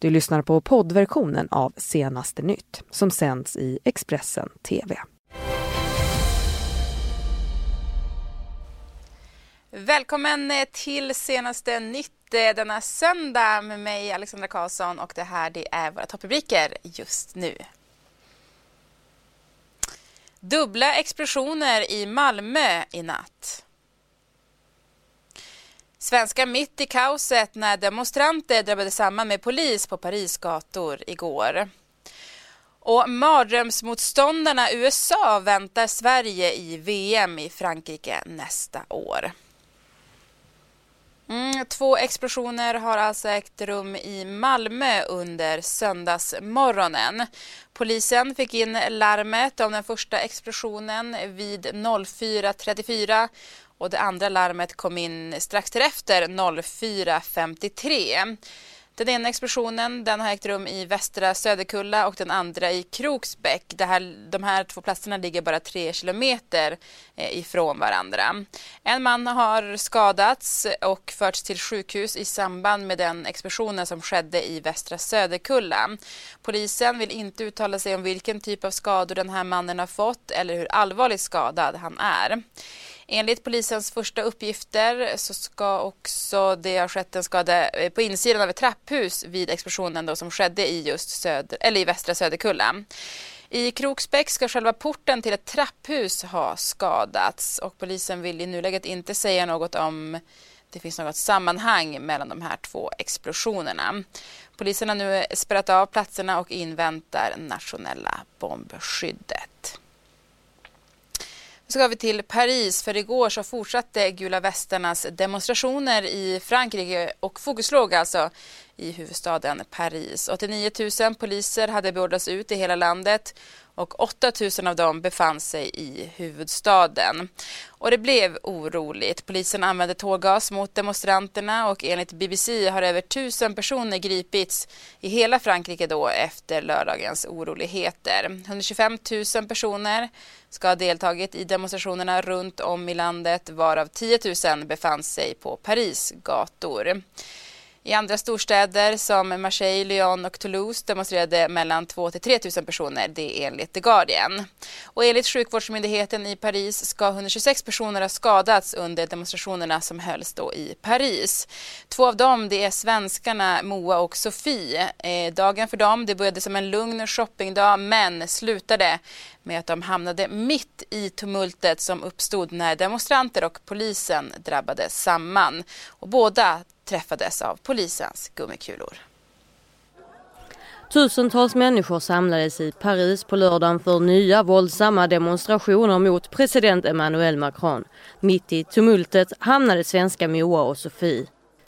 Du lyssnar på poddversionen av Senaste nytt som sänds i Expressen TV. Välkommen eh, till Senaste nytt eh, denna söndag med mig Alexandra Karlsson och det här det är våra topprubriker just nu. Dubbla explosioner i Malmö i natt. Svenskar mitt i kaoset när demonstranter drabbade samman med polis på Paris gator igår. Och mardrömsmotståndarna USA väntar Sverige i VM i Frankrike nästa år. Mm, två explosioner har alltså ägt rum i Malmö under söndagsmorgonen. Polisen fick in larmet om den första explosionen vid 04.34 och det andra larmet kom in strax därefter 04.53. Den ena explosionen den har ägt rum i västra Söderkulla och den andra i Kroksbäck. Det här, de här två platserna ligger bara tre kilometer eh, ifrån varandra. En man har skadats och förts till sjukhus i samband med den explosionen som skedde i västra Söderkulla. Polisen vill inte uttala sig om vilken typ av skador den här mannen har fått eller hur allvarligt skadad han är. Enligt polisens första uppgifter så ska också det ha skett en skada eh, på insidan av ett trapphus vid explosionen då som skedde i just söder, eller i västra Söderkulla. I Kroksbäck ska själva porten till ett trapphus ha skadats och polisen vill i nuläget inte säga något om det finns något sammanhang mellan de här två explosionerna. Polisen har nu spärrat av platserna och inväntar nationella bombskyddet. Nu ska vi till Paris, för igår så fortsatte gula västarnas demonstrationer i Frankrike och fokus låg alltså i huvudstaden Paris. 89 000 poliser hade beordrats ut i hela landet och 8 000 av dem befann sig i huvudstaden. Och det blev oroligt. Polisen använde tårgas mot demonstranterna och enligt BBC har över 1000 personer gripits i hela Frankrike då efter lördagens oroligheter. 125 000 personer ska ha deltagit i demonstrationerna runt om i landet varav 10 000 befann sig på Paris gator. I andra storstäder som Marseille, Lyon och Toulouse demonstrerade mellan 2 till 3 000 personer, det är enligt The Guardian. Och enligt sjukvårdsmyndigheten i Paris ska 126 personer ha skadats under demonstrationerna som hölls då i Paris. Två av dem det är svenskarna Moa och Sofie. Eh, dagen för dem det började som en lugn shoppingdag men slutade med att de hamnade mitt i tumultet som uppstod när demonstranter och polisen drabbades samman. Och båda träffades av polisens gummikulor. Tusentals människor samlades i Paris på lördagen för nya våldsamma demonstrationer mot president Emmanuel Macron. Mitt i tumultet hamnade svenska Moa och Sofie.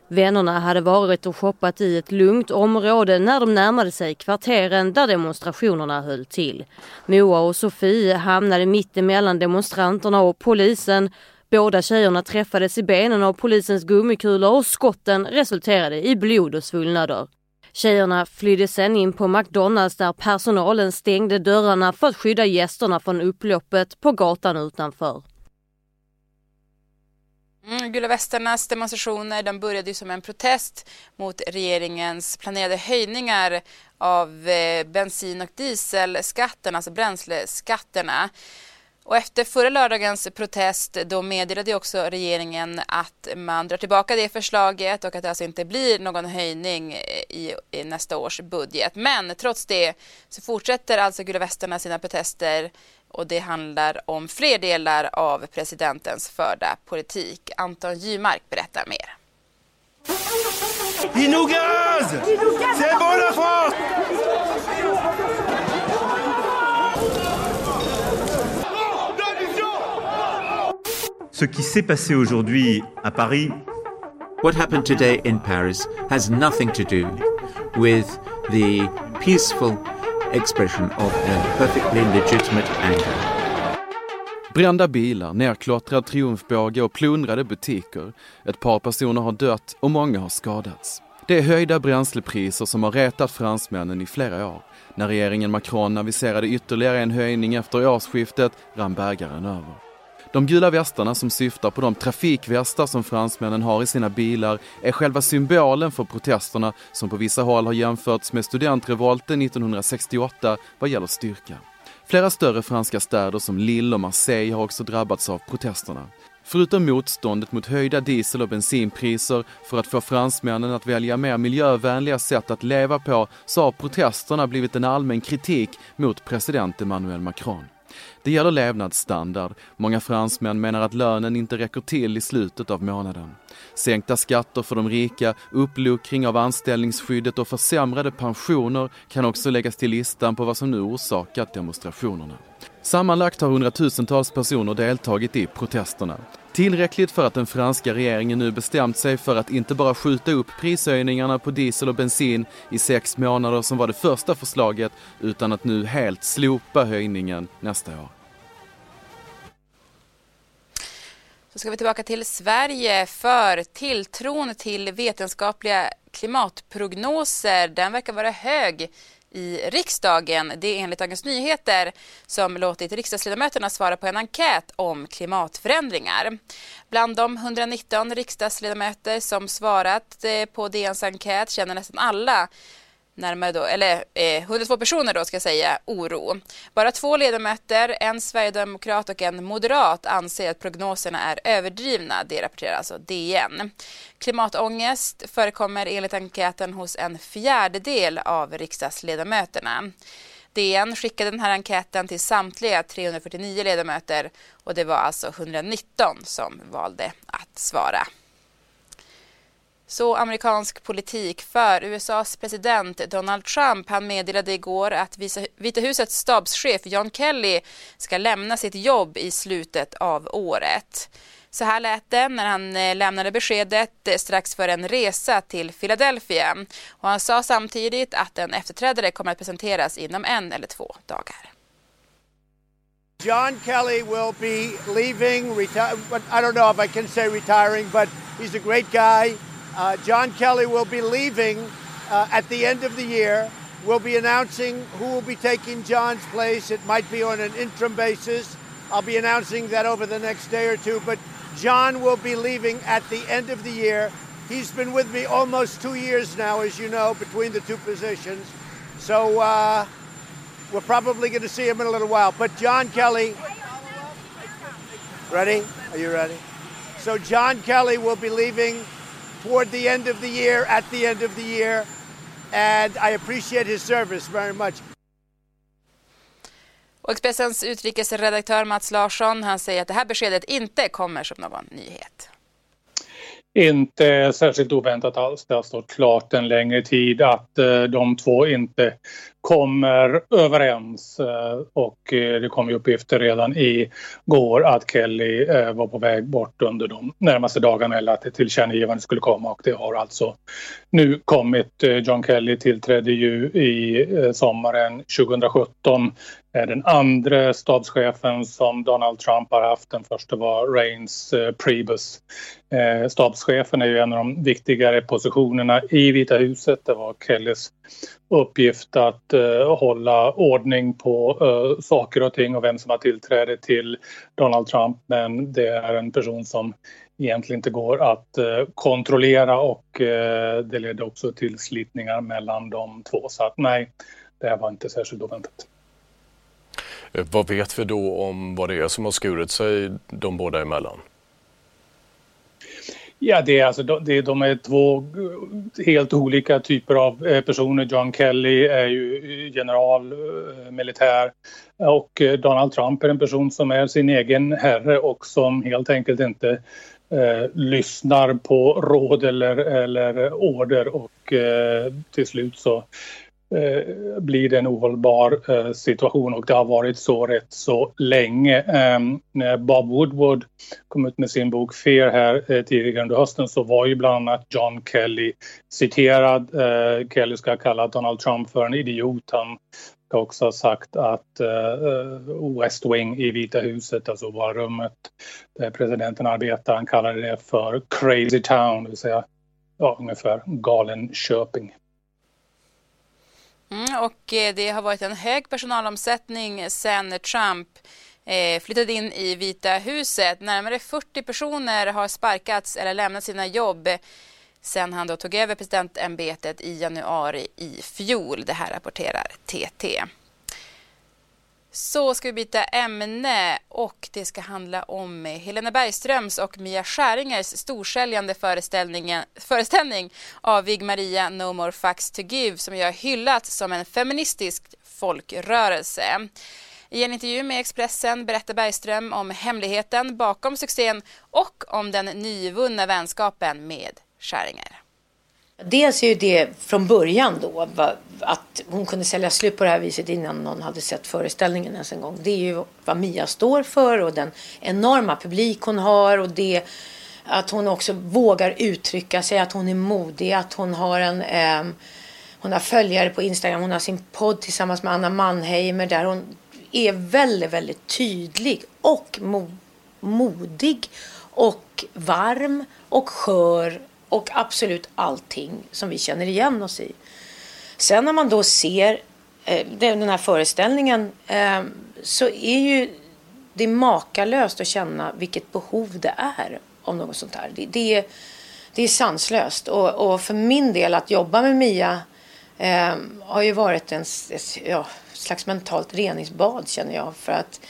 Vännerna hade varit och shoppat i ett lugnt område när de närmade sig kvarteren där demonstrationerna höll till. Moa och Sofie hamnade mitt emellan demonstranterna och polisen Båda tjejerna träffades i benen av polisens gummikulor och skotten resulterade i blod och svullnader. Tjejerna flydde sen in på McDonalds där personalen stängde dörrarna för att skydda gästerna från upploppet på gatan utanför. Mm, Gula västarnas demonstrationer de började som en protest mot regeringens planerade höjningar av eh, bensin och dieselskatten, alltså bränsleskatterna. Och efter förra lördagens protest då meddelade också regeringen att man drar tillbaka det förslaget och att det alltså inte blir någon höjning i, i nästa års budget. Men trots det så fortsätter alltså Gula Västarna sina protester och det handlar om fler delar av presidentens förda politik. Anton Gymark berättar mer. Il nous gaz C'est bon la France Ce qui s'est passé aujourd'hui à Paris. What happened today in Paris has nothing to do with the peaceful expression of a perfectly legitimate anger. Brända bilar, nerklottrad triumfbåge och plundrade butiker. Ett par personer har dött och många har skadats. Det är höjda bränslepriser som har retat fransmännen i flera år. När regeringen Macron aviserade ytterligare en höjning efter årsskiftet rann bägaren över. De gula västarna som syftar på de trafikvästar som fransmännen har i sina bilar är själva symbolen för protesterna som på vissa håll har jämförts med studentrevolten 1968 vad gäller styrka. Flera större franska städer som Lille och Marseille har också drabbats av protesterna. Förutom motståndet mot höjda diesel och bensinpriser för att få fransmännen att välja mer miljövänliga sätt att leva på så har protesterna blivit en allmän kritik mot president Emmanuel Macron. Det gäller levnadsstandard. Många fransmän menar att lönen inte räcker till i slutet av månaden. Sänkta skatter för de rika, uppluckring av anställningsskyddet och försämrade pensioner kan också läggas till listan på vad som nu orsakat demonstrationerna. Sammanlagt har hundratusentals personer deltagit i protesterna. Tillräckligt för att den franska regeringen nu bestämt sig för att inte bara skjuta upp prishöjningarna på diesel och bensin i sex månader som var det första förslaget utan att nu helt slopa höjningen nästa år. Så ska vi tillbaka till Sverige för tilltron till vetenskapliga klimatprognoser den verkar vara hög i riksdagen. Det är enligt Dagens Nyheter som låtit riksdagsledamöterna svara på en enkät om klimatförändringar. Bland de 119 riksdagsledamöter som svarat eh, på DNs enkät känner nästan alla närmare då, eller eh, 102 personer då ska jag säga, oro. Bara två ledamöter, en sverigedemokrat och en moderat, anser att prognoserna är överdrivna. Det rapporterar alltså DN. Klimatångest förekommer enligt enkäten hos en fjärdedel av riksdagsledamöterna. DN skickade den här enkäten till samtliga 349 ledamöter och det var alltså 119 som valde att svara. Så amerikansk politik för USAs president Donald Trump. Han meddelade igår att Vita husets stabschef John Kelly ska lämna sitt jobb i slutet av året. Så här lät det när han eh, lämnade beskedet eh, strax före en resa till Philadelphia. Och han sa samtidigt att en efterträdare kommer att presenteras inom en eller två dagar. John Kelly will be leaving, reti- I don't know if I can say retiring, but he's a great guy. Uh, John Kelly will be leaving uh, at the end of the year. We'll be announcing who will be taking John's place. It might be on an interim basis. I'll be announcing that over the next day or two. But John will be leaving at the end of the year. He's been with me almost two years now, as you know, between the two positions. So uh, we're probably going to see him in a little while. But John Kelly, ready? Are you ready? So John Kelly will be leaving toward the end of the year, at the end of the year, and I appreciate his service very much. Och Expressens utrikesredaktör Mats Larsson han säger att det här beskedet inte kommer som någon nyhet. Inte särskilt oväntat alls. Det har stått klart en längre tid att eh, de två inte kommer överens eh, och eh, det kom ju uppgifter redan i går att Kelly eh, var på väg bort under de närmaste dagarna eller att ett tillkännagivande skulle komma och det har alltså nu kommit. John Kelly tillträdde ju i sommaren 2017 är den andra stabschefen som Donald Trump har haft. Den första var Reins eh, Priebus. Eh, stabschefen är ju en av de viktigare positionerna i Vita huset. Det var Kellys uppgift att eh, hålla ordning på eh, saker och ting och vem som har tillträde till Donald Trump. Men det är en person som egentligen inte går att eh, kontrollera och eh, det ledde också till slitningar mellan de två. Så att nej, det här var inte särskilt oväntat. Eh, vad vet vi då om vad det är som har skurit sig de båda emellan? Ja, det är alltså, det, de är två helt olika typer av eh, personer. John Kelly är ju eh, general, eh, militär och Donald Trump är en person som är sin egen herre och som helt enkelt inte eh, lyssnar på råd eller, eller order och eh, till slut så Eh, blir det en ohållbar eh, situation och det har varit så rätt så länge. Ehm, när Bob Woodward kom ut med sin bok Fear här eh, tidigare under hösten så var ju bland annat John Kelly citerad. Kelly ska kalla Donald Trump för en idiot. Han ska också ha sagt att West Wing i Vita huset, alltså var rummet där presidenten arbetar, han kallade det för crazy town, det vill säga ja, ungefär galen Köping. Mm, och eh, det har varit en hög personalomsättning sen Trump eh, flyttade in i Vita huset. Närmare 40 personer har sparkats eller lämnat sina jobb sen han då tog över presidentämbetet i januari i fjol. Det här rapporterar TT. Så ska vi byta ämne och det ska handla om Helena Bergströms och Mia Skäringers storsäljande föreställning av Vig Maria No More Facts To Give som jag hyllat som en feministisk folkrörelse. I en intervju med Expressen berättar Bergström om hemligheten bakom succén och om den nyvunna vänskapen med Skäringer. Dels är ju det från början då att hon kunde sälja slut på det här viset innan någon hade sett föreställningen ens en gång. Det är ju vad Mia står för och den enorma publik hon har och det att hon också vågar uttrycka sig, att hon är modig, att hon har en eh, hon har följare på Instagram, hon har sin podd tillsammans med Anna Mannheimer där hon är väldigt, väldigt tydlig och mo modig och varm och skör och absolut allting som vi känner igen oss i. Sen när man då ser eh, den här föreställningen eh, så är ju det makalöst att känna vilket behov det är av något sånt här. Det, det, är, det är sanslöst. Och, och, för min del att jobba med Mia eh, har ju varit en ett, ja, slags mentalt reningsbad känner jag. För att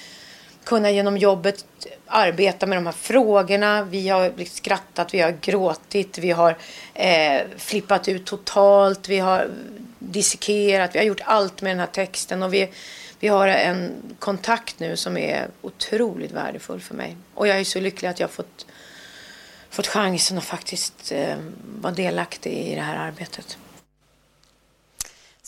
kunna genom jobbet arbeta med de här frågorna. Vi har liksom skrattat, vi har gråtit, vi har eh, flippat ut totalt, vi har dissekerat, vi har gjort allt med den här texten och vi, vi har en kontakt nu som är otroligt värdefull för mig. Och jag är så lycklig att jag har fått, fått chansen att faktiskt eh, vara delaktig i det här arbetet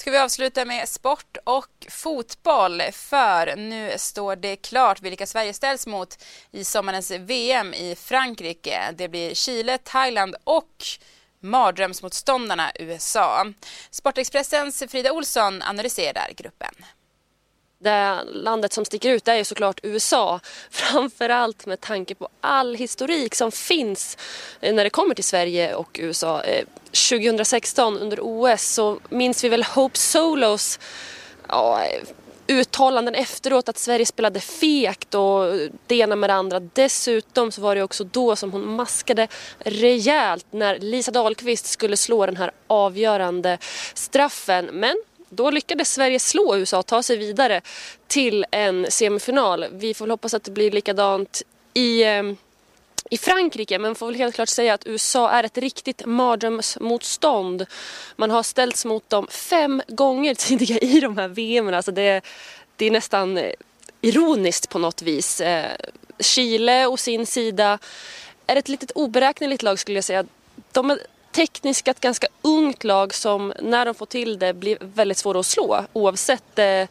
ska vi avsluta med sport och fotboll för nu står det klart vilka Sverige ställs mot i sommarens VM i Frankrike. Det blir Chile, Thailand och mardrömsmotståndarna USA. Sportexpressens Frida Olsson analyserar gruppen. Det landet som sticker ut är ju såklart USA. Framförallt med tanke på all historik som finns eh, när det kommer till Sverige och USA. Eh, 2016 under OS så minns vi väl Hope Solos ja, eh, uttalanden efteråt att Sverige spelade fegt och det ena med det andra. Dessutom så var det också då som hon maskade rejält när Lisa Dahlqvist skulle slå den här avgörande straffen. Men då lyckades Sverige slå USA och ta sig vidare till en semifinal. Vi får väl hoppas att det blir likadant i, ehm, i Frankrike men får väl helt klart säga att USA är ett riktigt mardrömsmotstånd. Man har ställts mot dem fem gånger tidigare i de här VM. Alltså det, det är nästan eh, ironiskt på något vis. Eh, Chile å sin sida är ett litet oberäkneligt lag skulle jag säga. De är tekniskt ett ganska ungt lag som när de får till det blir väldigt svåra att slå oavsett eh,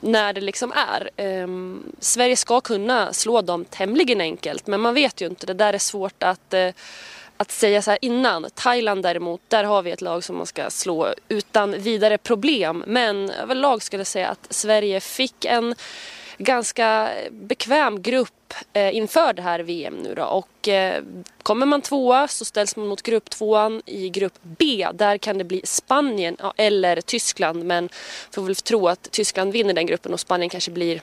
när det liksom är. Ehm, Sverige ska kunna slå dem tämligen enkelt men man vet ju inte. Det där är svårt att, eh, att säga så här innan. Thailand däremot, där har vi ett lag som man ska slå utan vidare problem. Men överlag skulle jag säga att Sverige fick en ganska bekväm grupp eh, inför det här VM nu då. Och eh, kommer man tvåa så ställs man mot grupp tvåan i grupp B. Där kan det bli Spanien ja, eller Tyskland men får väl tro att Tyskland vinner den gruppen och Spanien kanske blir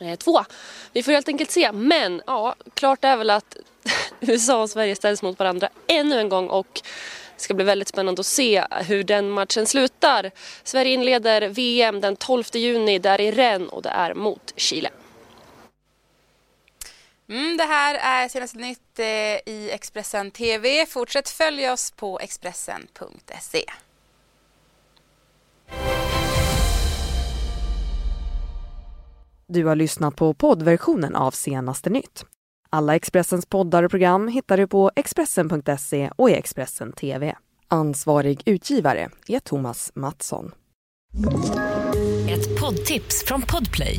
eh, tvåa. Vi får helt enkelt se. Men ja, klart är väl att USA och Sverige ställs mot varandra ännu en gång och det ska bli väldigt spännande att se hur den matchen slutar. Sverige inleder VM den 12 juni där i Rennes och det är mot Chile. Mm, det här är senaste nytt eh, i Expressen TV. Fortsätt följa oss på Expressen.se. Du har lyssnat på poddversionen av Senaste nytt. Alla Expressens poddar och program hittar du på Expressen.se och i Expressen TV. Ansvarig utgivare är Thomas Mattsson. Ett poddtips från Podplay.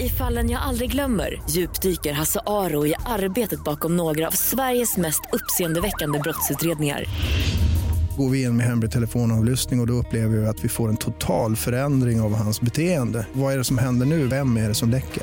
I fallen jag aldrig glömmer djupdyker Hasse Aro i arbetet bakom några av Sveriges mest uppseendeväckande brottsutredningar går vi in med hemlig telefonavlyssning och, och då upplever vi att vi får en total förändring av hans beteende. Vad är det som händer nu? Vem är det som läcker?